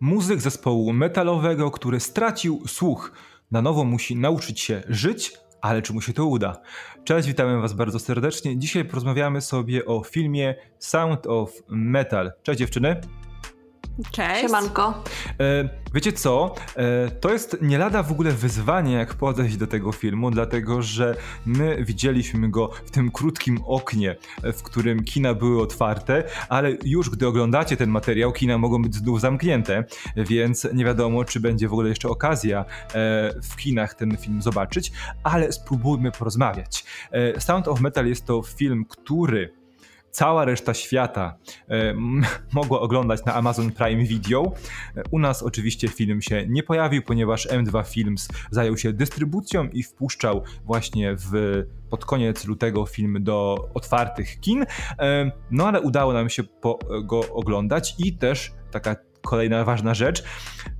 muzyk zespołu metalowego, który stracił słuch. Na nowo musi nauczyć się żyć, ale czy mu się to uda? Cześć, witamy Was bardzo serdecznie. Dzisiaj porozmawiamy sobie o filmie Sound of Metal. Cześć dziewczyny. Cześć. Siemanko. E, wiecie co? E, to jest nie lada w ogóle wyzwanie, jak podejść do tego filmu, dlatego że my widzieliśmy go w tym krótkim oknie, w którym kina były otwarte, ale już gdy oglądacie ten materiał, kina mogą być znów zamknięte, więc nie wiadomo, czy będzie w ogóle jeszcze okazja e, w kinach ten film zobaczyć, ale spróbujmy porozmawiać. E, Sound of Metal jest to film, który cała reszta świata e, mogła oglądać na Amazon Prime Video. E, u nas oczywiście film się nie pojawił, ponieważ M2 Films zajął się dystrybucją i wpuszczał właśnie w, pod koniec lutego film do otwartych kin. E, no ale udało nam się go oglądać i też taka kolejna ważna rzecz.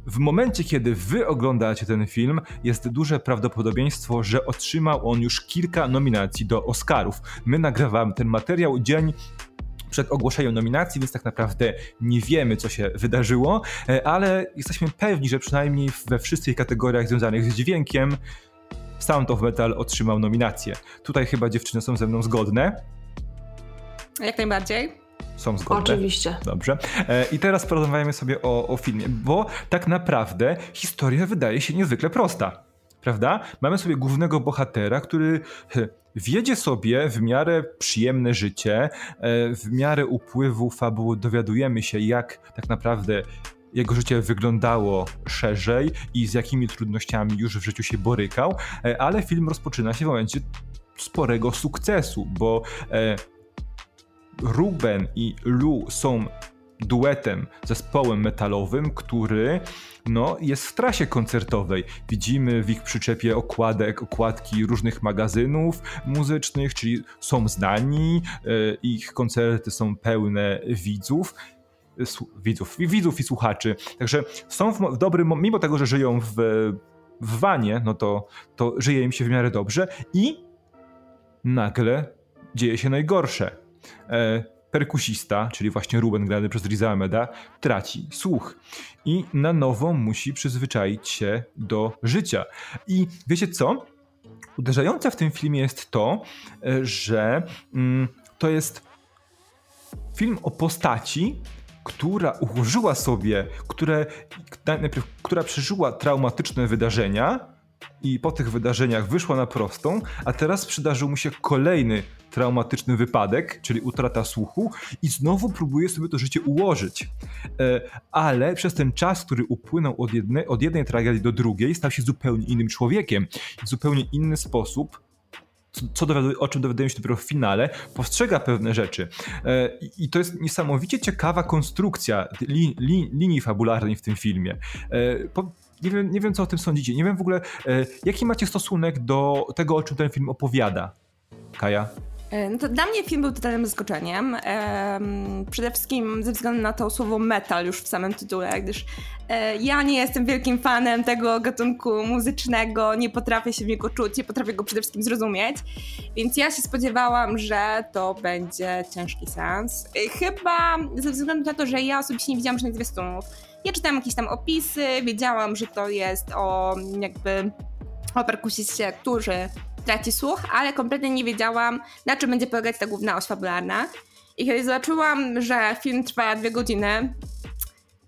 W momencie, kiedy wy oglądacie ten film, jest duże prawdopodobieństwo, że otrzymał on już kilka nominacji do Oscarów. My nagrywamy ten materiał dzień przed ogłoszeniem nominacji, więc tak naprawdę nie wiemy, co się wydarzyło, e, ale jesteśmy pewni, że przynajmniej we wszystkich kategoriach związanych z dźwiękiem Sound of Metal otrzymał nominację. Tutaj chyba dziewczyny są ze mną zgodne. Jak najbardziej są zgodne. Oczywiście. Dobrze. E, I teraz porozmawiamy sobie o, o filmie, bo tak naprawdę historia wydaje się niezwykle prosta. Prawda? Mamy sobie głównego bohatera, który wiedzie sobie w miarę przyjemne życie, e, w miarę upływu fabuły dowiadujemy się, jak tak naprawdę jego życie wyglądało szerzej i z jakimi trudnościami już w życiu się borykał, e, ale film rozpoczyna się w momencie sporego sukcesu, bo Ruben i Lu są duetem, zespołem metalowym, który no, jest w trasie koncertowej. Widzimy w ich przyczepie okładek, okładki różnych magazynów muzycznych, czyli są znani, e, ich koncerty są pełne widzów. Widzów, widzów i słuchaczy. Także są w, dobrym, mimo tego, że żyją w, w wanie, no to, to żyje im się w miarę dobrze i nagle dzieje się najgorsze e, perkusista, czyli właśnie Ruben grany przez Riza traci słuch i na nowo musi przyzwyczaić się do życia. I wiecie co? Uderzające w tym filmie jest to, e, że mm, to jest film o postaci, która ułożyła sobie, które, najpierw, która przeżyła traumatyczne wydarzenia i po tych wydarzeniach wyszła na prostą, a teraz przydarzył mu się kolejny traumatyczny wypadek, czyli utrata słuchu, i znowu próbuje sobie to życie ułożyć. E, ale przez ten czas, który upłynął od jednej, od jednej tragedii do drugiej, stał się zupełnie innym człowiekiem. W zupełnie inny sposób co o czym dowiadujemy się dopiero w finale, postrzega pewne rzeczy. E, I to jest niesamowicie ciekawa konstrukcja li, li, linii fabularnej w tym filmie. E, nie wiem, nie wiem, co o tym sądzicie. Nie wiem w ogóle, jaki macie stosunek do tego, o czym ten film opowiada. Kaja? E, no to dla mnie film był totalnym zaskoczeniem. Ehm, przede wszystkim ze względu na to słowo metal już w samym tytule, gdyż e, ja nie jestem wielkim fanem tego gatunku muzycznego, nie potrafię się w niego czuć, nie potrafię go przede wszystkim zrozumieć, więc ja się spodziewałam, że to będzie ciężki sens. E, chyba ze względu na to, że ja osobiście nie widziałam żadnych zwiastunów. Ja czytałam jakieś tam opisy, wiedziałam, że to jest o jakby o perkusiście, którzy traci słuch, ale kompletnie nie wiedziałam, na czym będzie polegać ta główna oś fabularna. I kiedy zobaczyłam, że film trwa dwie godziny,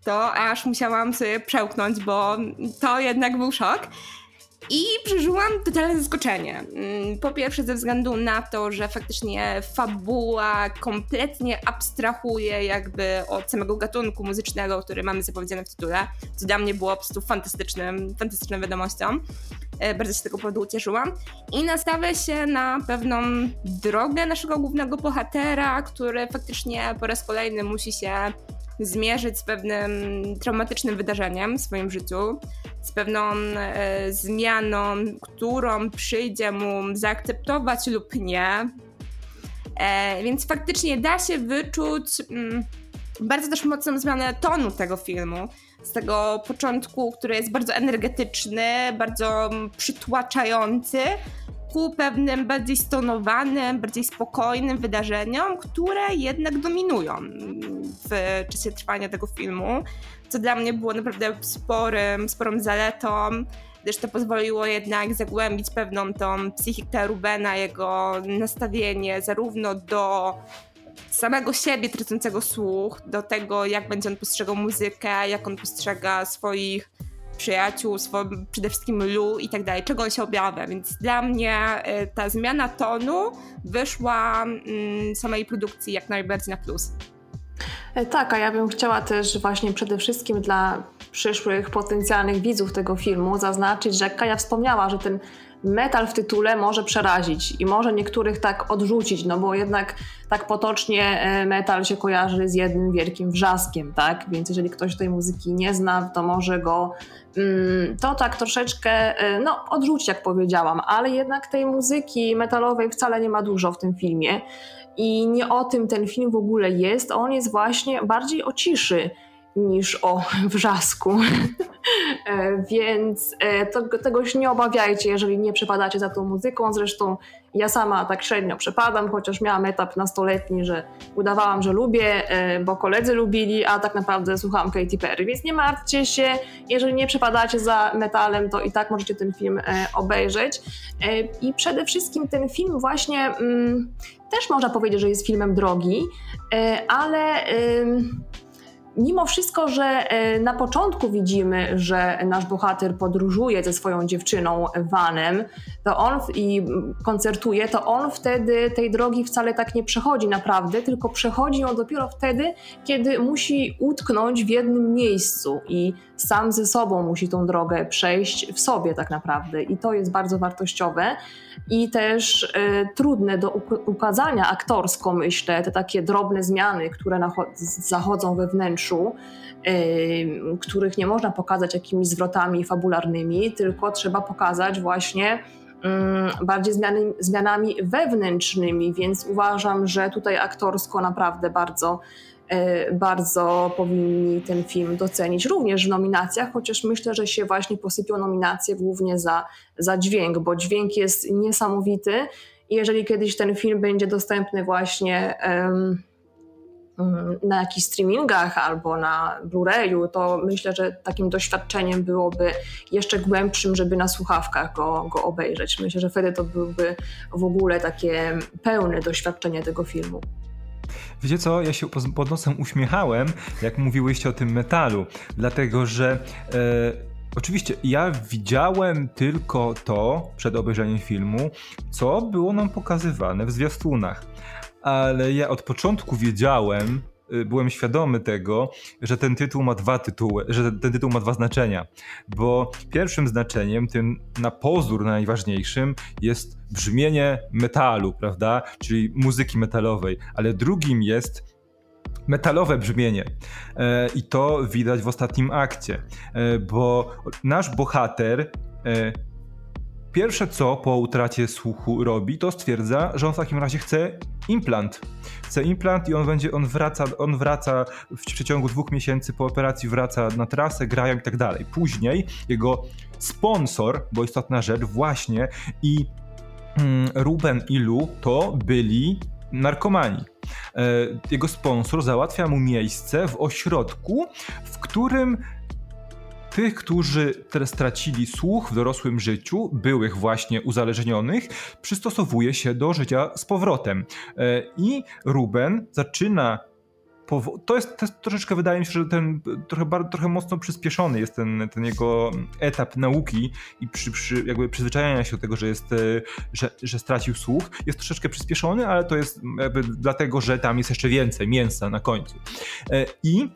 to aż musiałam sobie przełknąć, bo to jednak był szok. I przeżyłam totalne zaskoczenie. Mm, po pierwsze, ze względu na to, że faktycznie fabuła kompletnie abstrahuje jakby od samego gatunku muzycznego, który mamy zapowiedziany w tytule, co dla mnie było po prostu fantastycznym, fantastyczną wiadomością. E, bardzo się z tego powodu ucieszyłam. I nastawia się na pewną drogę naszego głównego bohatera, który faktycznie po raz kolejny musi się zmierzyć z pewnym traumatycznym wydarzeniem w swoim życiu, z pewną e, zmianą, którą przyjdzie mu zaakceptować lub nie. E, więc faktycznie da się wyczuć mm, bardzo też mocną zmianę tonu tego filmu. Z tego początku, który jest bardzo energetyczny, bardzo przytłaczający, ku pewnym bardziej stonowanym, bardziej spokojnym wydarzeniom, które jednak dominują w czasie trwania tego filmu, co dla mnie było naprawdę sporym, sporą zaletą gdyż to pozwoliło jednak zagłębić pewną tą psychikę Rubena, jego nastawienie zarówno do samego siebie tracącego słuch, do tego, jak będzie on postrzegał muzykę, jak on postrzega swoich przyjaciół, swój, przede wszystkim Lu i tak dalej, czego on się objawia. Więc dla mnie y, ta zmiana tonu wyszła mm, samej produkcji jak najbardziej na plus. E, tak, a ja bym chciała też właśnie przede wszystkim dla przyszłych potencjalnych widzów tego filmu zaznaczyć, że Kaja wspomniała, że ten metal w tytule może przerazić i może niektórych tak odrzucić, no bo jednak tak potocznie e, metal się kojarzy z jednym wielkim wrzaskiem, tak? Więc jeżeli ktoś tej muzyki nie zna, to może go mm, to tak troszeczkę e, no, odrzucić, jak powiedziałam, ale jednak tej muzyki metalowej wcale nie ma dużo w tym filmie. I nie o tym ten film w ogóle jest. On jest właśnie bardziej o ciszy niż o wrzasku. E, więc e, to, tego się nie obawiajcie, jeżeli nie przepadacie za tą muzyką. Zresztą ja sama tak średnio przepadam, chociaż miałam etap nastoletni, że udawałam, że lubię, e, bo koledzy lubili, a tak naprawdę słuchałam Katy Perry. Więc nie martwcie się, jeżeli nie przepadacie za metalem, to i tak możecie ten film obejrzeć. I przede wszystkim ten film właśnie mm, też można powiedzieć, że jest filmem drogi, ale mimo wszystko, że e, na początku widzimy, że nasz bohater podróżuje ze swoją dziewczyną Vanem, to on i koncertuje, to on wtedy tej drogi wcale tak nie przechodzi naprawdę, tylko przechodzi ją dopiero wtedy, kiedy musi utknąć w jednym miejscu i sam ze sobą musi tą drogę przejść w sobie tak naprawdę. I to jest bardzo wartościowe i też y, trudne do ukazania aktorsko, myślę, te takie drobne zmiany, które zachodzą we wnętrzu, y, których nie można pokazać jakimiś zwrotami fabularnymi, tylko trzeba pokazać właśnie y, bardziej zmiany, zmianami wewnętrznymi, więc uważam, że tutaj aktorsko naprawdę bardzo E, bardzo powinni ten film docenić również w nominacjach, chociaż myślę, że się właśnie posypią nominacje głównie za, za dźwięk, bo dźwięk jest niesamowity i jeżeli kiedyś ten film będzie dostępny właśnie um, na jakichś streamingach albo na Blu-rayu, to myślę, że takim doświadczeniem byłoby jeszcze głębszym, żeby na słuchawkach go, go obejrzeć. Myślę, że wtedy to byłby w ogóle takie pełne doświadczenie tego filmu. Wiecie co, ja się pod nosem uśmiechałem, jak mówiłyście o tym metalu, dlatego że e, Oczywiście, ja widziałem tylko to przed obejrzeniem filmu, co było nam pokazywane w zwiastunach. Ale ja od początku wiedziałem, byłem świadomy tego, że ten tytuł ma dwa tytuły, że ten tytuł ma dwa znaczenia. Bo pierwszym znaczeniem, tym na pozór najważniejszym, jest brzmienie metalu, prawda? Czyli muzyki metalowej, ale drugim jest metalowe brzmienie. E, I to widać w ostatnim akcie, e, bo nasz bohater e, Pierwsze co po utracie słuchu robi, to stwierdza, że on w takim razie chce implant. Chce implant i on będzie, on wraca, on wraca w przeciągu dwóch miesięcy po operacji, wraca na trasę, grają i tak dalej. Później jego sponsor, bo istotna rzecz, właśnie i mm, Ruben i Lu to byli narkomani. E, jego sponsor załatwia mu miejsce w ośrodku, w którym tych, którzy stracili słuch w dorosłym życiu, byłych właśnie uzależnionych, przystosowuje się do życia z powrotem. E, I Ruben zaczyna to jest, to jest, troszeczkę, wydaje mi się, że ten trochę, trochę mocno przyspieszony jest ten, ten jego etap nauki i przy, przy jakby przyzwyczajania się do tego, że jest, e, że, że stracił słuch, jest troszeczkę przyspieszony, ale to jest jakby dlatego, że tam jest jeszcze więcej mięsa na końcu. E, I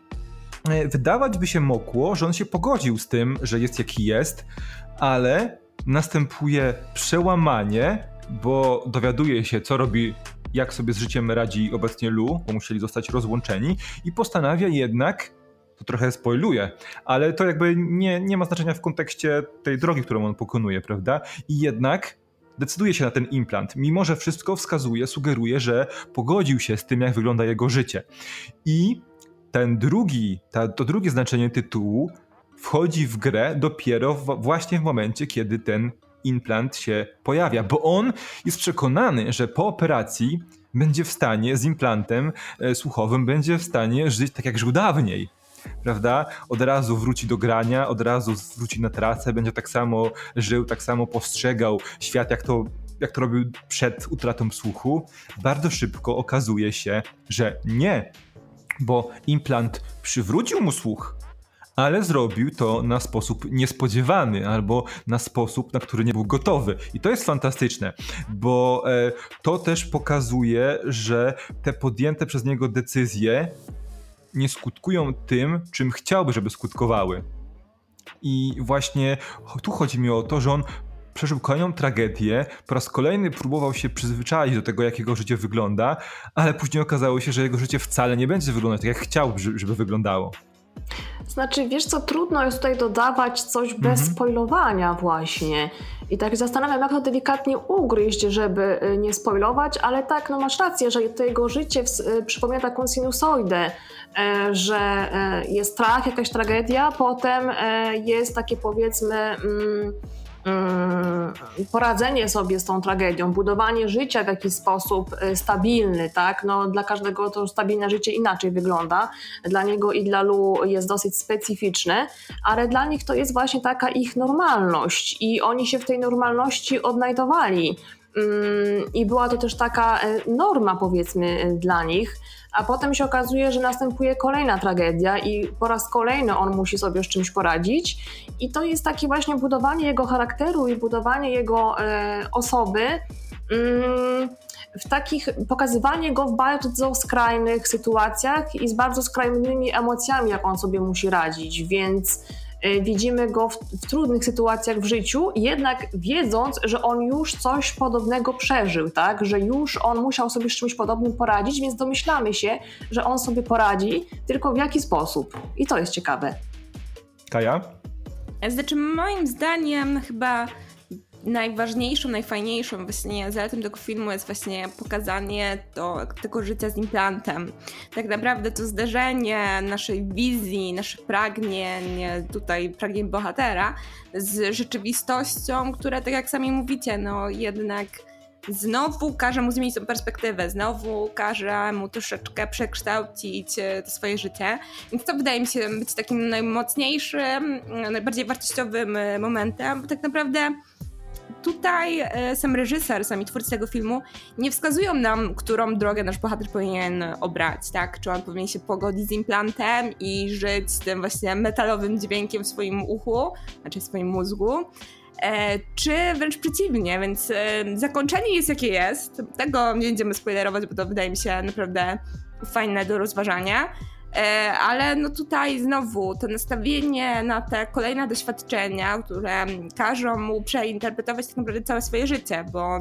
wydawać by się mogło, że on się pogodził z tym, że jest jaki jest, ale następuje przełamanie, bo dowiaduje się, co robi, jak sobie z życiem radzi obecnie Lu, bo musieli zostać rozłączeni, i postanawia jednak to trochę spoiluje, ale to jakby nie, nie ma znaczenia w kontekście tej drogi, którą on pokonuje, prawda? I jednak decyduje się na ten implant, mimo że wszystko wskazuje, sugeruje, że pogodził się z tym, jak wygląda jego życie. I ten drugi, ta, to drugie znaczenie tytułu wchodzi w grę dopiero w, właśnie w momencie, kiedy ten implant się pojawia, bo on jest przekonany, że po operacji będzie w stanie z implantem e, słuchowym, będzie w stanie żyć tak jak żył dawniej prawda? Od razu wróci do grania, od razu wróci na trasę, będzie tak samo żył, tak samo postrzegał świat, jak to, jak to robił przed utratą słuchu. Bardzo szybko okazuje się, że nie, bo implant przywrócił mu słuch, ale zrobił to na sposób niespodziewany albo na sposób, na który nie był gotowy. I to jest fantastyczne, bo e, to też pokazuje, że te podjęte przez niego decyzje nie skutkują tym, czym chciałby, żeby skutkowały. I właśnie tu chodzi mi o to, że on przeżył kolejną tragedię, po raz kolejny próbował się przyzwyczaić do tego, jak jego życie wygląda, ale później okazało się, że jego życie wcale nie będzie wyglądać tak, jak chciałby, żeby wyglądało. Znaczy, wiesz co, trudno jest tutaj dodawać coś bez mhm. spoilowania właśnie. I tak zastanawiam, jak to delikatnie ugryźć, żeby y, nie spoilować, ale tak, no masz rację, że to jego życie y, przypomina taką sinusoidę, e, że e, jest strach, jakaś tragedia, potem e, jest takie powiedzmy... Mm, poradzenie sobie z tą tragedią, budowanie życia w jakiś sposób y, stabilny, tak? No, dla każdego to stabilne życie inaczej wygląda. Dla niego i dla Lu jest dosyć specyficzne, ale dla nich to jest właśnie taka ich normalność i oni się w tej normalności odnajdowali. Mm, I była to też taka y, norma, powiedzmy, y, dla nich a potem się okazuje, że następuje kolejna tragedia i po raz kolejny on musi sobie z czymś poradzić. I to jest takie właśnie budowanie jego charakteru i budowanie jego e, osoby. Mm, w takich, pokazywanie go w bardzo skrajnych sytuacjach i z bardzo skrajnymi emocjami, jak on sobie musi radzić, więc widzimy go w, w, trudnych sytuacjach w życiu, jednak wiedząc, że on już coś podobnego przeżył, tak? Że już on musiał sobie z czymś podobnym poradzić, więc domyślamy się, że on sobie poradzi, tylko w jaki sposób. I to jest ciekawe. Kaja? Znaczy, moim zdaniem chyba najważniejszą, najfajniejszą właśnie zaletą tego filmu jest właśnie pokazanie to, tego życia z implantem. Tak naprawdę to zderzenie naszej wizji, naszych pragnień, tutaj pragnień bohatera z rzeczywistością, która tak jak sami mówicie, no jednak znowu każe mu zmienić tą perspektywę, znowu każe mu troszeczkę przekształcić e, to swoje życie. Więc to wydaje mi się być takim najmocniejszym, najbardziej wartościowym e, momentem, bo tak naprawdę tutaj e, sam reżyser, sami twórcy tego filmu nie wskazują nam, którą drogę nasz bohater powinien obrać, tak? Czy on powinien się pogodzić z implantem i żyć z tym właśnie metalowym dźwiękiem w swoim uchu, znaczy w swoim mózgu, e, czy wręcz przeciwnie, więc e, zakończenie jest jakie jest. Tego nie będziemy spoilerować, bo to wydaje mi się naprawdę fajne do rozważania. E, ale no tutaj znowu to nastawienie na te kolejne doświadczenia, które każą mu przeinterpretować tak naprawdę całe swoje życie, bo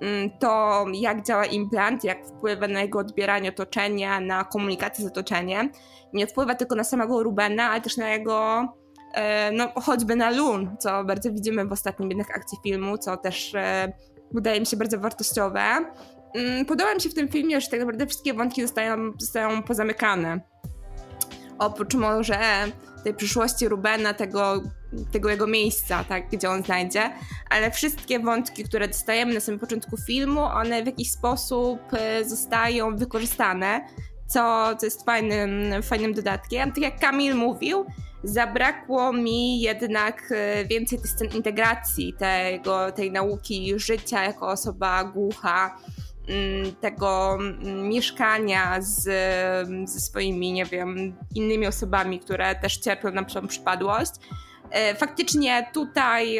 mm, to jak działa implant, jak wpływa na jego odbieranie otoczenia, na komunikację z otoczeniem, nie wpływa tylko na samego Rubena, ale też na jego e, no choćby na Lun, co bardzo widzimy w ostatnim jednak akcji filmu, co też e, wydaje mi się bardzo wartościowe. Mm, podoba mi się w tym filmie, że tak naprawdę wszystkie wątki zostają, zostają pozamykane oprócz może tej przyszłości Rubena, tego, tego jego miejsca, tak, gdzie on znajdzie, ale wszystkie wątki, które dostajemy na samym początku filmu, one w jakiś sposób e, zostają wykorzystane, co, co jest fajnym, fajnym dodatkiem. Tak jak Kamil mówił, zabrakło mi jednak e, więcej tej integracji, tego, tej nauki życia jako osoba głucha, tego mm, mieszkania z, ze swoimi, nie wiem, innymi osobami, które też cierpią na przypadłość. E, faktycznie tutaj,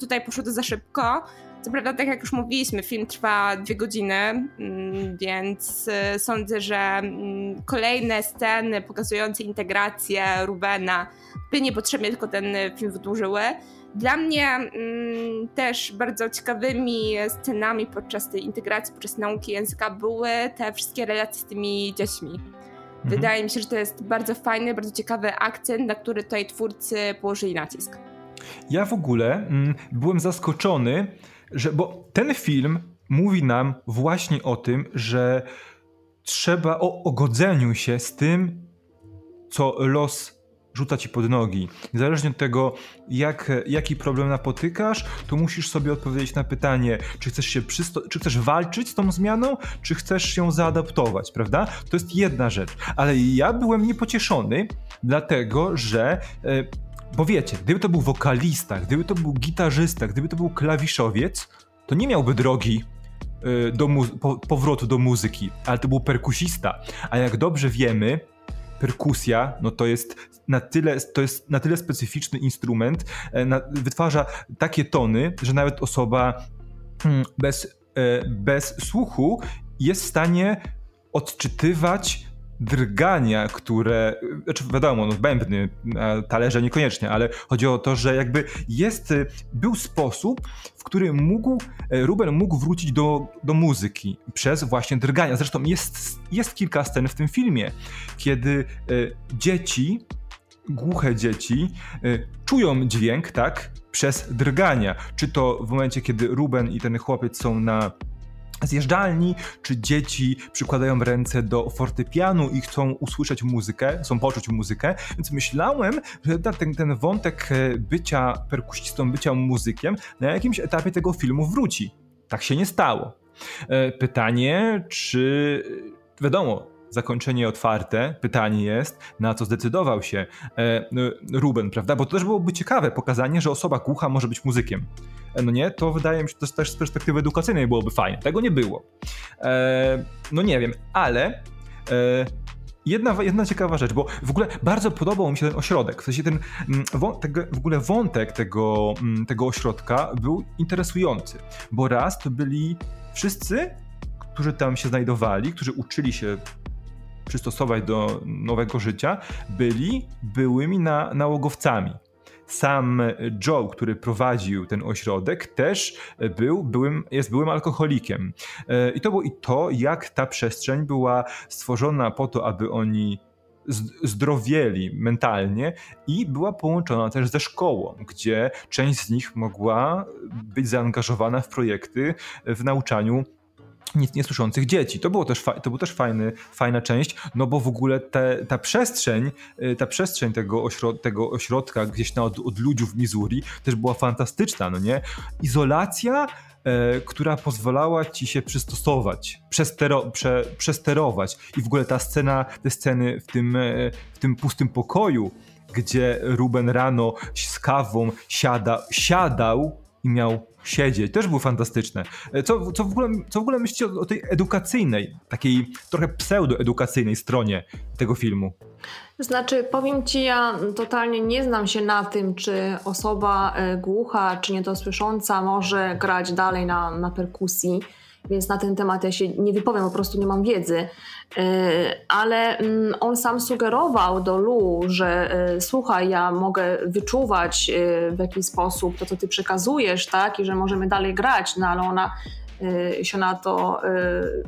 tutaj poszło to za szybko. Co prawda, tak jak już mówiliśmy, film trwa dwie godziny, mm, więc e, sądzę, że kolejne sceny pokazujące integrację Rubena by niepotrzebnie tylko ten film wydłużyły. Dla mnie mm, też bardzo ciekawymi scenami podczas tej integracji, podczas nauki języka były te wszystkie relacje z tymi dziećmi. Mhm. Wydaje mi się, że to jest bardzo fajny, bardzo ciekawy akcent, na który tutaj twórcy położyli nacisk. Ja w ogóle mm, byłem zaskoczony, że bo ten film mówi nam właśnie o tym, że trzeba o ogodzeniu się z tym, co los rzuca ci pod nogi. Niezależnie od tego, jak, jaki problem napotykasz, to musisz sobie odpowiedzieć na pytanie, czy chcesz się przysto- czy chcesz walczyć z tą zmianą, czy chcesz ją zaadaptować, prawda? To jest jedna rzecz. Ale ja byłem niepocieszony, dlatego że. E, bo wiecie, gdyby to był wokalista, gdyby to był gitarzysta, gdyby to był klawiszowiec, to nie miałby drogi e, do po powrotu do muzyki, ale to był perkusista. A jak dobrze wiemy, perkusja, no to jest na tyle, to jest na tyle specyficzny instrument, e, na, wytwarza takie tony, że nawet osoba hmm, bez, e, bez słuchu jest w stanie odczytywać drgania, które, znaczy wiadomo, no bębny, talerze niekoniecznie, ale chodzi o to, że jakby jest, był sposób, w który mógł, e, Ruben mógł wrócić do, do muzyki przez właśnie drgania. Zresztą jest, jest kilka scen w tym filmie, kiedy e, dzieci, głuche dzieci, e, czują dźwięk, tak, przez drgania. Czy to w momencie, kiedy Ruben i ten chłopiec są na zjeżdżalni, czy dzieci przykładają ręce do fortepianu i chcą usłyszeć muzykę, chcą poczuć muzykę, więc myślałem, że ten, ten wątek e, bycia perkusistą, bycia muzykiem na jakimś etapie tego filmu wróci. Tak się nie stało. E, pytanie, czy wiadomo, zakończenie otwarte. Pytanie jest, na co zdecydował się e, Ruben, prawda? Bo to też byłoby ciekawe, pokazanie, że osoba głucha może być muzykiem. E, no nie? To wydaje mi się, to też z perspektywy edukacyjnej byłoby fajne. Tego nie było. E, no nie wiem, ale jedna, jedna ciekawa rzecz, bo w ogóle bardzo podobał mi się ten ośrodek. W sensie ten mm, w ogóle wątek tego, mm, tego ośrodka był interesujący, bo raz to byli wszyscy, którzy tam się znajdowali, którzy uczyli się przystosować do nowego życia, byli byłymi na, nałogowcami. Sam Joe, który prowadził ten ośrodek, też był, byłym, jest byłym alkoholikiem. E, I to było i to, jak ta przestrzeń była stworzona po to, aby oni zdrowieli mentalnie i była połączona też ze szkołą, gdzie część z nich mogła być zaangażowana w projekty w nauczaniu niesłyszących dzieci. To było też, to był też fajny, fajna część, no bo w ogóle te, ta przestrzeń, y, ta przestrzeń tego, ośrod tego ośrodka gdzieś na od, od ludzi w Missouri też była fantastyczna, no nie? Izolacja, e, która pozwalała ci się przystosować, przestero, prze, przesterować i w ogóle ta scena, te sceny w tym, e, w tym pustym pokoju, gdzie Ruben rano z kawą siada, siadał i miał siedzieć, też były fantastyczne. E, co, co, w, ogóle, co w ogóle myślicie o, o tej edukacyjnej, takiej trochę pseudoedukacyjnej stronie tego filmu? Znaczy, powiem ci, ja totalnie nie znam się na tym, czy osoba e, głucha, czy niedosłysząca może grać dalej na, na perkusji więc na ten temat ja się nie wypowiem, po prostu nie mam wiedzy. E, ale mm, on sam sugerował do Lu, że e, słuchaj, ja mogę wyczuwać e, w jakiś sposób to, co ty przekazujesz, tak, i że możemy dalej grać, no ale ona się na to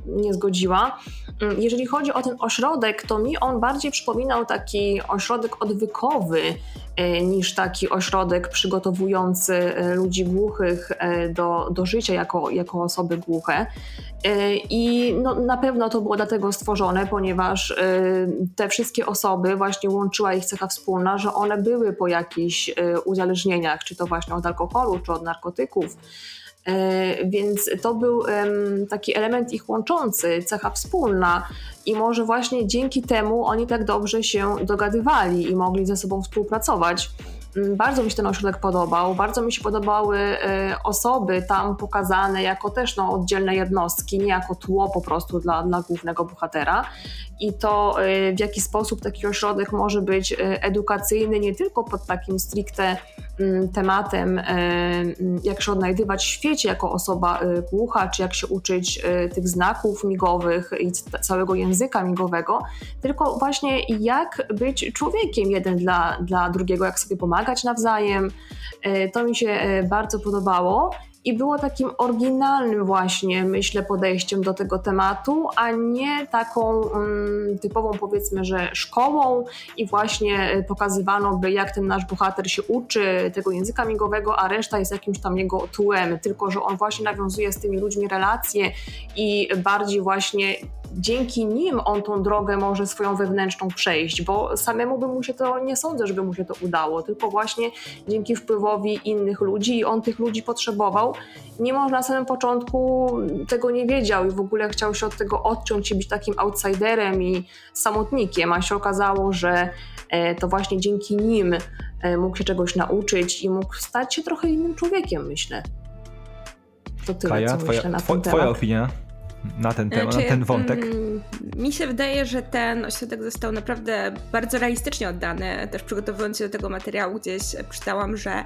nie zgodziła. Mm, jeżeli chodzi o ten ośrodek, to mi on bardziej przypominał taki ośrodek odwykowy niż taki ośrodek przygotowujący ludzi głuchych do, do życia jako, jako osoby głuche. I no, na pewno to było dlatego stworzone, ponieważ te wszystkie osoby właśnie łączyła ich cecha wspólna, że one były po jakichś uzależnieniach, czy to właśnie od alkoholu, czy od narkotyków. E, więc to był taki element ich łączący, cecha wspólna, i może właśnie dzięki temu oni tak dobrze się dogadywali i mogli ze sobą współpracować. Bardzo mi się ten ośrodek podobał, bardzo mi się podobały e, osoby tam pokazane jako też no, oddzielne jednostki, nie jako tło po prostu dla, dla głównego bohatera. I to e, w jaki sposób taki ośrodek może być edukacyjny nie tylko pod takim stricte Mm, tematem, e, mm, jak się odnajdywać w świecie jako osoba e, głucha, czy jak się uczyć e, tych znaków migowych i całego języka migowego, tylko właśnie jak być człowiekiem jeden dla, dla drugiego, jak sobie pomagać nawzajem. To mi się bardzo podobało i było takim oryginalnym właśnie, myślę, podejściem do tego tematu, a nie taką um, typową powiedzmy, że szkołą i właśnie pokazywano by jak ten nasz bohater się uczy tego języka migowego, a reszta jest jakimś tam jego tłem, tylko że on właśnie nawiązuje z tymi ludźmi relacje i bardziej właśnie dzięki nim on tą drogę może swoją wewnętrzną przejść, bo samemu by mu się to, nie sądzę, żeby mu się to udało, tylko właśnie dzięki wpływowi innych ludzi i on tych ludzi potrzebował. Mimo, że na samym początku tego nie wiedział i w ogóle chciał się od tego odciąć i być takim outsiderem i samotnikiem, a się okazało, że e, to właśnie dzięki nim e, mógł się czegoś nauczyć i mógł stać się trochę innym człowiekiem, myślę. To tyle, Kaja, co twoja, myślę na ten twoja opinia? Na ten temat, znaczy, na ten wątek? Mm, mi się wydaje, że ten ośrodek został naprawdę bardzo realistycznie oddany. Też przygotowując się do tego materiału, gdzieś czytałam, że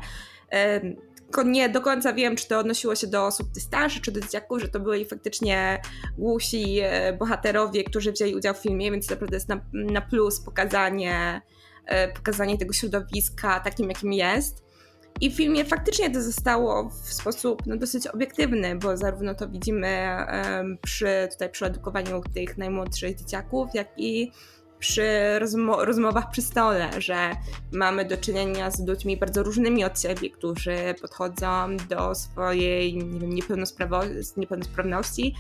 tylko nie do końca wiem, czy to odnosiło się do osób starszych, czy do dzieciaków, że to byli faktycznie głusi e, bohaterowie, którzy wzięli udział w filmie, więc naprawdę jest na, na plus pokazanie, e, pokazanie tego środowiska takim, jakim jest. I w filmie faktycznie to zostało w sposób no, dosyć obiektywny, bo zarówno to widzimy um, przy, tutaj przy edukowaniu tych najmłodszych dzieciaków, jak i przy rozmo rozmowach przy stole, że mamy do czynienia z ludźmi bardzo różnymi od siebie, którzy podchodzą do swojej nie wiem, niepełnosprawności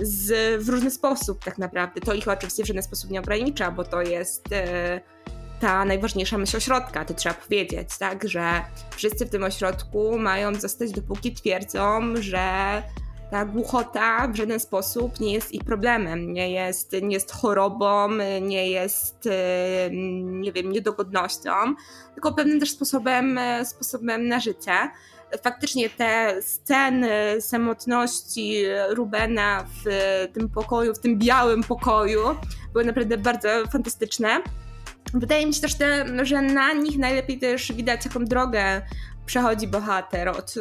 z, w różny sposób tak naprawdę. To ich oczywiście w żaden sposób nie ogranicza, bo to jest... E, ta najważniejsza myśl ośrodka, to trzeba powiedzieć, tak, że wszyscy w tym ośrodku mają zostać dopóki twierdzą, że ta głuchota w żaden sposób nie jest ich problemem, nie jest, nie jest chorobą, nie jest, nie wiem, niedogodnością, tylko pewnym też sposobem, sposobem na życie. Faktycznie te sceny samotności Rubena w tym pokoju, w tym białym pokoju były naprawdę bardzo fantastyczne. Wydaje mi się też, że na nich najlepiej też widać, jaką drogę przechodzi bohater od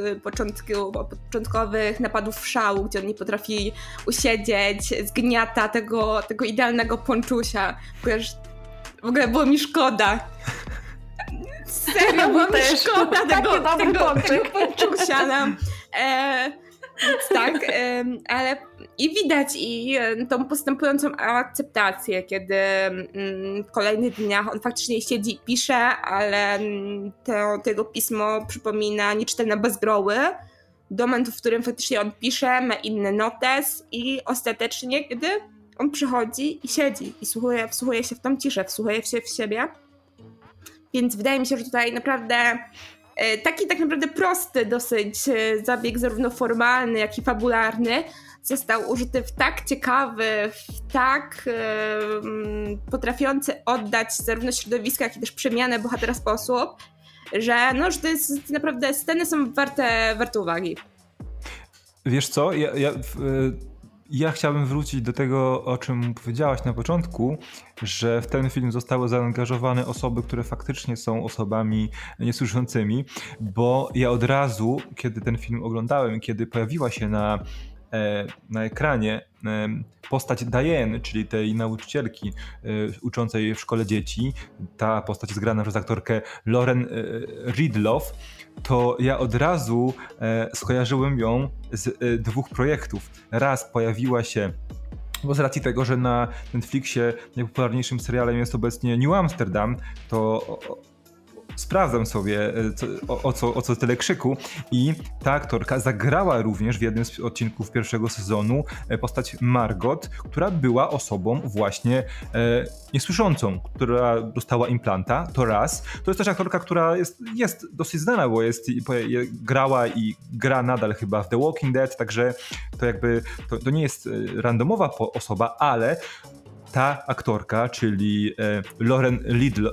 od początkowych napadów szału, gdzie on nie potrafi usiedzieć, zgniata tego, tego idealnego ponczusia. W ogóle było mi szkoda. Serio, było mi szkoda tego, tego, tego ponczusia. No. E, więc tak, ale i widać i tą postępującą akceptację, kiedy mm, w kolejnych dniach on faktycznie siedzi i pisze, ale mm, to, tego pismo przypomina nieczytelne bezgroły do momentu, w którym faktycznie on pisze, ma inny notes i ostatecznie, kiedy on przychodzi i siedzi i słuchuje, wsłuchuje się w tą ciszę, wsłuchuje się w siebie. Więc wydaje mi się, że tutaj naprawdę E, taki tak naprawdę prosty dosyć e, zabieg, zarówno formalny, jak i fabularny, został użyty w tak ciekawy, w tak e, potrafiący oddać zarówno środowisko, jak i też przemianę bohatera sposób, że no, że to jest naprawdę, sceny są warte, warte uwagi. Wiesz co, ja, ja ja chciałbym wrócić do tego, o czym powiedziałaś na początku, że w ten film zostały zaangażowane osoby, które faktycznie są osobami niesłyszącymi, bo ja od razu, kiedy ten film oglądałem, kiedy pojawiła się na, e, na ekranie e, postać Diane, czyli tej nauczycielki e, uczącej w szkole dzieci, ta postać jest grana przez aktorkę Lauren Ridloff, to ja od razu e, skojarzyłem ją z e, dwóch projektów. Raz pojawiła się bo z racji tego, że na Netflixie najpopularniejszym serialem jest obecnie New Amsterdam, to sprawdzam sobie e, co, o, o, co, o co tyle krzyku i ta aktorka zagrała również w jednym z odcinków pierwszego sezonu e, postać Margot, która była osobą właśnie e, niesłyszącą, która dostała implanta, to raz. To jest też aktorka, która jest, jest dosyć znana, bo jest, grała i gra nadal chyba w The Walking Dead, także to jakby, to, to nie jest randomowa osoba, ale ta aktorka, czyli Lauren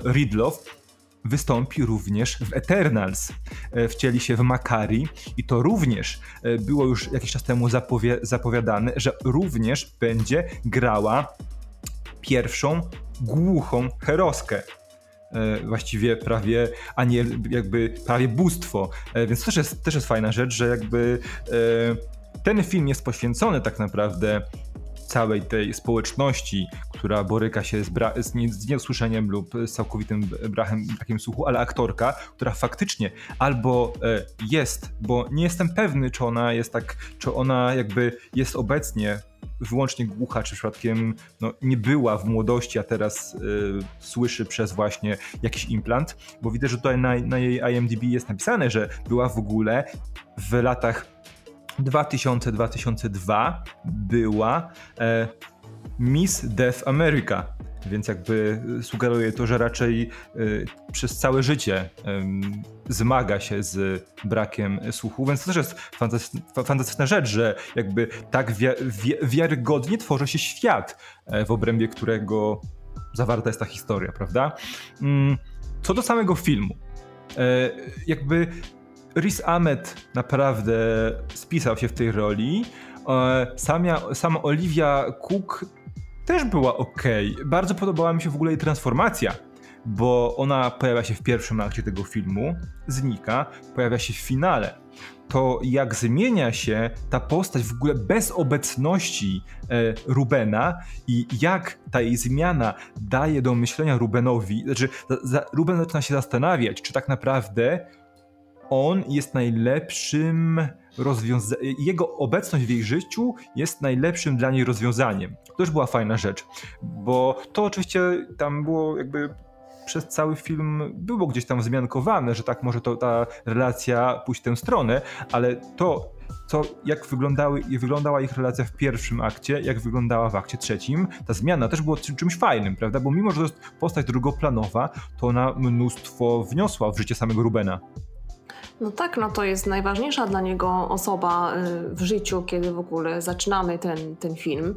Ridloff, wystąpi również w Eternals. E, wcieli się w Makari i to również e, było już jakiś czas temu zapowi zapowiadane, że również będzie grała pierwszą głuchą heroskę e, właściwie prawie, a nie jakby prawie bóstwo. Więc to też jest, też jest fajna rzecz, że jakby ten film jest poświęcony tak naprawdę całej tej społeczności, która boryka się z, bra- z, nie- z nieusłyszeniem lub z całkowitym brachem, takim słuchu, ale aktorka, która faktycznie albo e, jest, bo nie jestem pewny, czy ona jest tak, czy ona jakby jest obecnie wyłącznie głucha, czy przypadkiem no, nie była w młodości, a teraz y, słyszy przez właśnie jakiś implant, bo widzę, że tutaj na, na jej IMDb jest napisane, że była w ogóle w latach 2000-2002 była e, Miss Death America. Więc jakby sugeruje to, że raczej y, przez całe życie y, zmaga się z brakiem słuchu, więc to też jest fantastyczna, rzecz, że jakby tak wi wi wiarygodnie tworzy się świat, e, w obrębie którego zawarta jest ta historia, prawda? Mm, co do samego filmu. E, jakby Riz Ahmed naprawdę spisał się w tej roli. E, samia, sama Olivia Cook też była ok. Bardzo podobała mi się w ogóle jej transformacja, bo ona pojawia się w pierwszym akcie tego filmu, znika, pojawia się w finale. To jak zmienia się ta postać w ogóle bez obecności e, Rubena i jak ta jej zmiana daje do myślenia Rubenowi, znaczy za, Ruben zaczyna się zastanawiać, czy tak naprawdę on jest najlepszym rozwiązaniem, jego obecność w jej życiu jest najlepszym dla niej rozwiązaniem. To też była fajna rzecz, bo to oczywiście tam było jakby przez cały film było gdzieś tam wzmiankowane, że tak może to ta relacja pójść w tę stronę, ale to, co, jak wyglądały, wyglądała ich relacja w pierwszym akcie, jak wyglądała w akcie trzecim, ta zmiana też było czymś fajnym, prawda? Bo mimo, że to jest postać drugoplanowa, to ona mnóstwo wniosła w życie samego Rubena. No tak, no to jest najważniejsza dla niego osoba y, w życiu, kiedy w ogóle zaczynamy ten, ten film.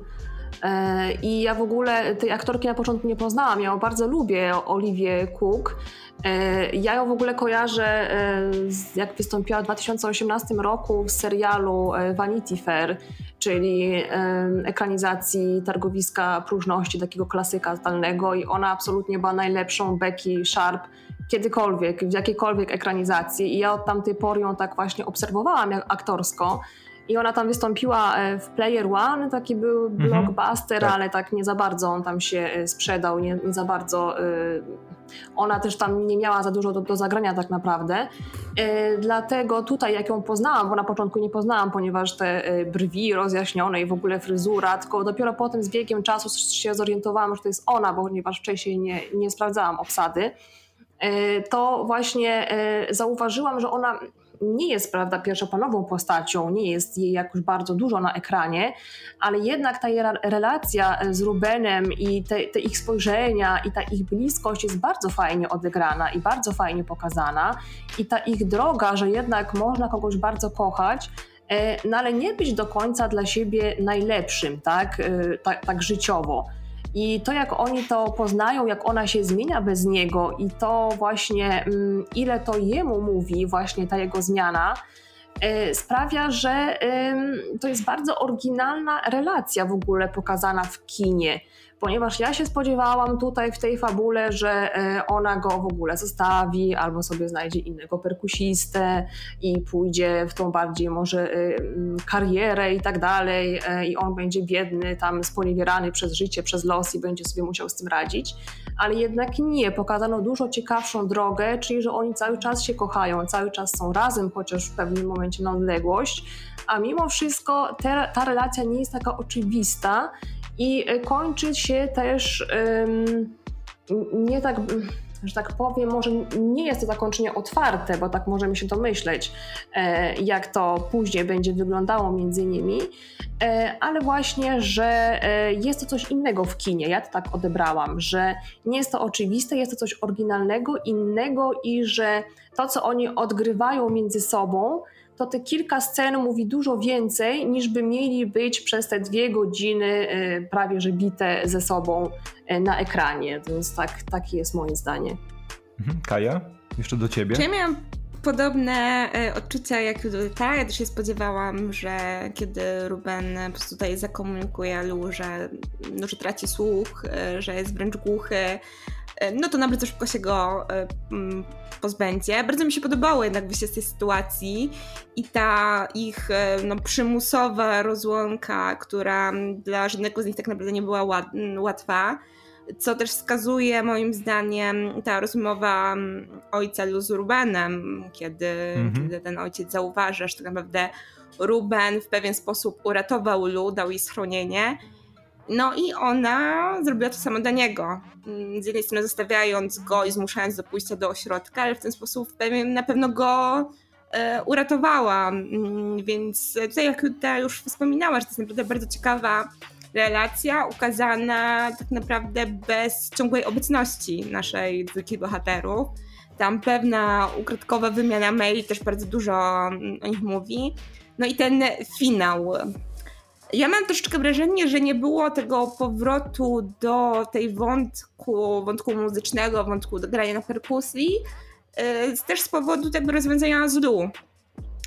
E, I ja w ogóle tej aktorki na początku nie poznałam. Ja bardzo lubię Oliwię Cook. E, ja ją w ogóle kojarzę, e, jak wystąpiła w 2018 roku w serialu Vanity Fair, czyli ekranizacji targowiska próżności, takiego klasyka zdalnego. I ona absolutnie była najlepszą Becky Sharp kiedykolwiek, w jakiejkolwiek ekranizacji. I ja od tamtej pory ją tak właśnie obserwowałam jak aktorsko. I ona tam wystąpiła e, w Player One, taki był mhm. blockbuster, tak. ale tak nie za bardzo on tam się e, sprzedał, nie, nie za bardzo. Y, ona też tam nie miała za dużo do, do zagrania tak naprawdę. Y, dlatego tutaj, jak ją poznałam, bo na początku nie poznałam, ponieważ te brwi rozjaśnione i w ogóle fryzura, tylko dopiero potem z biegiem czasu się zorientowałam, że to jest ona, bo ponieważ wcześniej nie, nie sprawdzałam obsady. E, to właśnie e, zauważyłam, że ona nie jest prawda, pierwszoplanową postacią, nie jest jej jakoś bardzo dużo na ekranie, ale jednak ta relacja z Rubenem i te, te, ich spojrzenia i ta ich bliskość jest bardzo fajnie odegrana i bardzo fajnie pokazana. I ta ich droga, że jednak można kogoś bardzo kochać, e, no ale nie być do końca dla siebie najlepszym, tak, tak, tak życiowo. I to, jak oni to poznają, jak ona się zmienia bez niego, i to właśnie, mm, ile to jemu mówi, właśnie ta jego zmiana, y, sprawia, że to jest bardzo oryginalna relacja w ogóle pokazana w kinie ponieważ ja się spodziewałam tutaj w tej fabule, że e, ona go w ogóle zostawi albo sobie znajdzie innego perkusistę i pójdzie w tą bardziej może e, karierę i tak dalej e, i on będzie biedny, tam sponiewierany przez życie, przez los i będzie sobie musiał z tym radzić. Ale jednak nie, pokazano dużo ciekawszą drogę, czyli że oni cały czas się kochają, cały czas są razem, chociaż w pewnym momencie na odległość, a mimo wszystko te, ta relacja nie jest taka oczywista i e, kończy się też nie tak że tak powiem, może nie jest to zakończenie otwarte, bo tak możemy się domyśleć, e, jak to później będzie wyglądało między nimi, e, ale właśnie, że jest to coś innego w kinie. Ja to tak odebrałam, że nie jest to oczywiste, jest to coś oryginalnego, innego i że to, co oni odgrywają między sobą, to te kilka scen mówi dużo więcej, niż by mieli być przez te dwie godziny e, prawie że bite ze sobą e, na ekranie. Więc tak, takie jest moje zdanie. Mhm. Kaja, jeszcze do ciebie. Czy ja miałam podobne e, odczucia jak Judita. Ja też się spodziewałam, że kiedy Ruben po prostu tutaj zakomunikuje Lu, że, no, że traci słuch, że jest wręcz głuchy, no to na bardzo szybko się go pozbędzie. Bardzo mi się podobało jednak wyjście z tej sytuacji i ta ich e, no, przymusowa rozłąka, która dla żadnego z nich tak naprawdę nie była łatwa. Co też wskazuje moim zdaniem ta rozmowa ojca Lu z Rubenem, kiedy, mhm. kiedy ten ojciec zauważa, że tak naprawdę Ruben w pewien sposób uratował Lu, dał jej schronienie no i ona zrobiła to samo dla niego. Z jednej strony zostawiając go i zmuszając do pójścia do ośrodka, ale w ten sposób na pewno go e, uratowała. Mm, więc tutaj, jak już wspominała, że to jest naprawdę bardzo ciekawa relacja ukazana tak naprawdę bez ciągłej obecności naszej dwójki bohaterów. Tam pewna ukradkowa wymiana maili też bardzo dużo o nich mówi. No i ten finał. Ja mam troszeczkę wrażenie, że nie było tego powrotu do tej wątku, wątku muzycznego, wątku grania na perkusji, yy, też z powodu tego rozwiązania z Lu.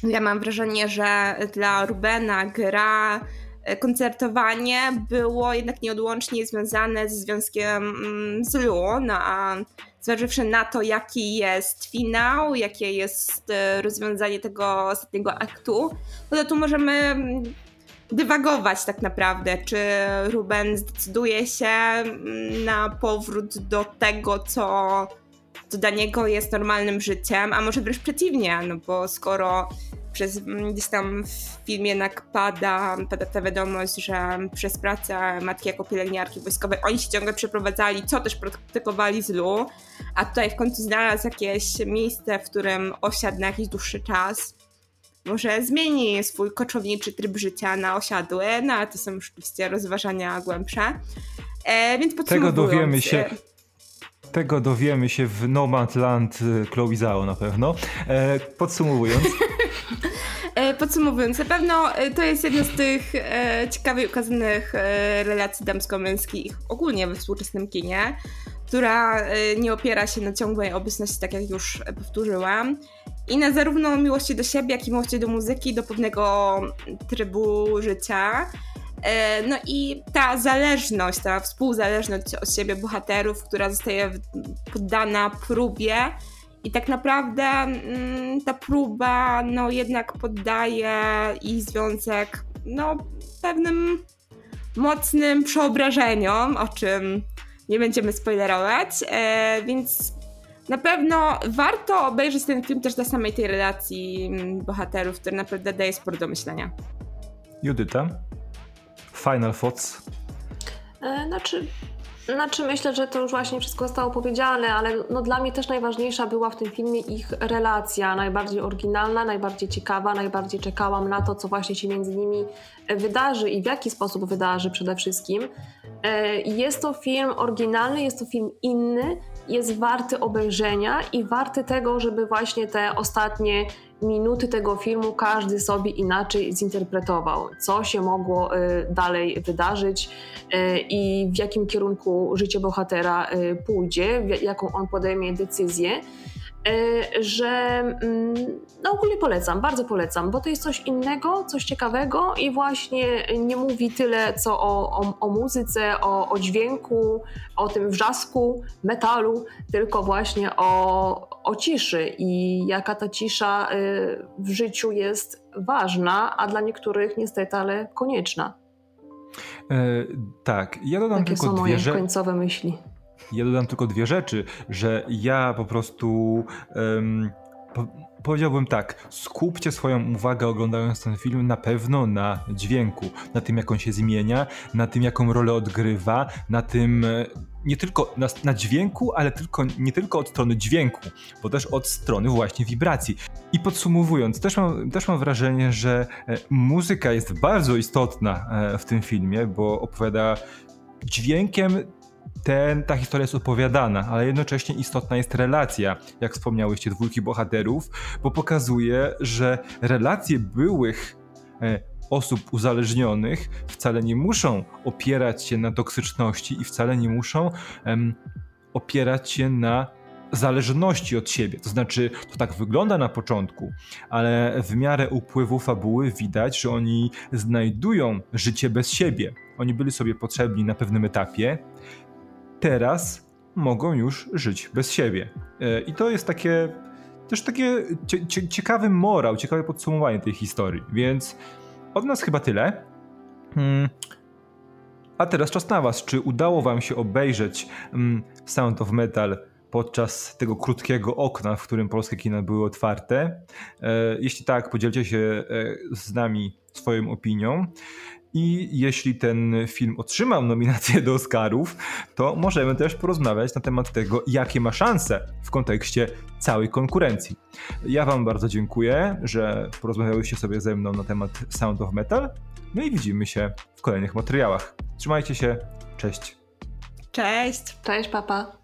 Ja mam wrażenie, że dla Rubena gra E, koncertowanie było jednak nieodłącznie związane związkiem mm, z Lu, no a zważywszy na to, jaki jest finał, jakie jest e, rozwiązanie tego ostatniego aktu, no to tu możemy mm, dywagować tak naprawdę, czy Ruben zdecyduje się mm, na powrót do tego, co, dla niego jest normalnym życiem, a może wręcz przeciwnie, no bo skoro przez mm, gdzieś tam w filmie jednak pada, pada ta wiadomość, że przez pracę matki jako pielęgniarki wojskowej oni się ciągle przeprowadzali, co też praktykowali z Lu, a tutaj w końcu znalazł jakieś miejsce, w którym osiadł na jakiś dłuższy czas. Może zmieni swój koczowniczy tryb życia na osiadły, no ale to są już oczywiście rozważania głębsze. E, więc Tego dowiemy się e, tego dowiemy się w No Man's Land y, Chloe Zhao na pewno. E, podsumowując. E, podsumowując, na pewno e, to jest jedna z tych e, ciekawie ukazanych e, relacji damsko-męskich ogólnie we współczesnym kinie, która e, nie opiera się na ciągłej obecności, tak jak już powtórzyłam. I na zarówno miłości do siebie, jak i miłości do muzyki, do pewnego trybu życia. E, no i ta zależność, ta współzależność od siebie bohaterów, która zostaje poddana próbie i tak naprawdę mm, ta próba no jednak poddaje ich związek no pewnym mocnym przeobrażeniom, o czym nie będziemy spoilerować, e, więc na pewno warto obejrzeć ten film też dla samej tej relacji mm, bohaterów, który naprawdę daje sporo do myślenia. Judyta? Final thoughts? E, znaczy, znaczy myślę, że to już właśnie wszystko zostało powiedziane, ale no dla mnie też najważniejsza była w tym filmie ich relacja, najbardziej oryginalna, najbardziej ciekawa, najbardziej czekałam na to, co właśnie się między nimi wydarzy i w jaki sposób wydarzy przede wszystkim. E, jest to film oryginalny, jest to film inny, jest warty obejrzenia i warty tego, żeby właśnie te ostatnie minuty tego filmu każdy sobie inaczej zinterpretował, co się mogło y, dalej wydarzyć y, i w jakim kierunku życie bohatera y, pójdzie, jaką on podejmie decyzję. E, że mm, no ogólnie polecam, bardzo polecam, bo to jest coś innego, coś ciekawego i właśnie nie mówi tyle co o, o, o muzyce, o, o dźwięku, o tym wrzasku, metalu, tylko właśnie o, o ciszy i jaka ta cisza y, w życiu jest ważna, a dla niektórych niestety, ale konieczna. E, tak, ja dodam Takie tylko są dwie moje końcowe myśli. Ja dodam tylko dwie rzeczy, że ja po prostu um, po, powiedziałbym tak, skupcie swoją uwagę oglądając ten film na pewno na dźwięku, na tym jak on się zmienia, na tym jaką rolę odgrywa, na tym e, nie tylko na, na, dźwięku, ale tylko, nie tylko od strony dźwięku, bo też od strony właśnie wibracji. I podsumowując, też mam, też mam wrażenie, że e, muzyka jest bardzo istotna e, w tym filmie, bo opowiada dźwiękiem ten, ta historia jest opowiadana, ale jednocześnie istotna jest relacja, jak wspomniałyście, dwójki bohaterów, bo pokazuje, że relacje byłych e, osób uzależnionych wcale nie muszą opierać się na toksyczności i wcale nie muszą em, opierać się na zależności od siebie. To znaczy, to tak wygląda na początku, ale w miarę upływu fabuły widać, że oni znajdują życie bez siebie. Oni byli sobie potrzebni na pewnym etapie, teraz mogą już żyć bez siebie. E, I to jest takie też takie cie, ciekawy morał, ciekawe podsumowanie tej historii. Więc od nas chyba tyle. Hmm. A teraz czas na Was. Czy udało Wam się obejrzeć hmm, Sound of Metal podczas tego krótkiego okna, w którym polskie kina były otwarte? E, jeśli tak, podzielcie się e, z nami swoją opinią. I jeśli ten film otrzymał nominację do Oscarów, to możemy też porozmawiać na temat tego, jakie ma szanse w kontekście całej konkurencji. Ja Wam bardzo dziękuję, że porozmawiałyście sobie ze mną na temat Sound of Metal. No i widzimy się w kolejnych materiałach. Trzymajcie się, cześć. Cześć! Cześć, papa.